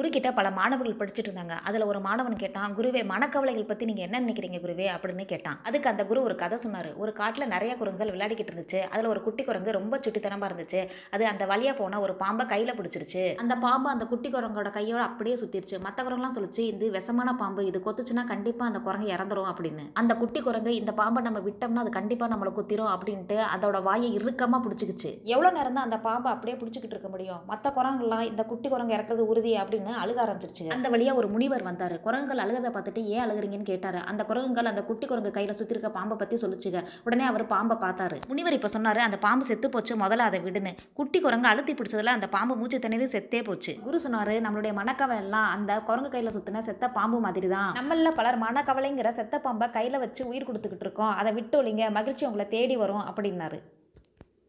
குருக்கிட்ட பல மாணவர்கள் படிச்சுட்டு இருந்தாங்க அதில் ஒரு மாணவன் கேட்டான் குருவே மனக்கவலைகள் பற்றி நீங்கள் என்ன நினைக்கிறீங்க குருவே? அப்படின்னு கேட்டான். அதுக்கு அந்த குரு ஒரு கதை சொன்னார். ஒரு காட்டில் நிறைய குரங்குகள் விளையாடிக்கிட்டு இருந்துச்சு. அதில் ஒரு குட்டி குரங்கு ரொம்ப சுட்டித்தனமாக இருந்துச்சு. அது அந்த வழியாக போனால் ஒரு பாம்பை கையில் பிடிச்சிருச்சு அந்த பாம்பு அந்த குட்டி குரங்கோட கையோட அப்படியே சுற்றிருச்சு மற்ற குரங்குலாம் சொல்லிச்சு இது விஷமான பாம்பு. இது கொத்துச்சுன்னா கண்டிப்பாக அந்த குரங்கு இறந்துரும் அப்படின்னு. அந்த குட்டி குரங்கு இந்த பாம்பை நம்ம விட்டோம்னா அது கண்டிப்பாக நம்மளை குத்திரும் அப்படின்ட்டு அதோட வாயை இறுக்கமாக பிடிச்சிக்கிச்சு. எவ்வளோ நேரம் தான் அந்த பாம்பை அப்படியே பிடிச்சிக்கிட்டு இருக்க முடியும்? மற்ற குரங்குலாம் இந்த குட்டி குரங்கு இறக்குறது உறுதி அப்படின்னு அழுக ஆரம்பிச்சிருச்சு. அந்த வழியா ஒரு முனிவர் வந்தாரு. குரங்குகள் அழுகதை பார்த்துட்டு ஏன் அழுகுறீங்கன்னு கேட்டாரு. அந்த குரங்குகள் அந்த குட்டி குரங்கு கையில சுத்தி இருக்க பாம்பை பத்தி சொல்லுச்சுங்க. உடனே அவர் பாம்பை பார்த்தாரு. முனிவர் இப்ப சொன்னாரு அந்த பாம்பு செத்து போச்சு முதல்ல அதை விடுன்னு. குட்டி குரங்கு அழுத்தி பிடிச்சதுல அந்த பாம்பு மூச்சு தண்ணீர் செத்தே போச்சு. குரு சொன்னாரு நம்மளுடைய மனக்கவலை எல்லாம் அந்த குரங்கு கையில சுத்தின செத்த பாம்பு மாதிரி தான் நம்மள பலர் மனக்கவலைங்கிற செத்த பாம்பை கையில வச்சு உயிர் கொடுத்துக்கிட்டு இருக்கோம். அதை விட்டு ஒழிங்க மகிழ்ச்சி உங்களை தேடி வரும் அப்படின்னாரு.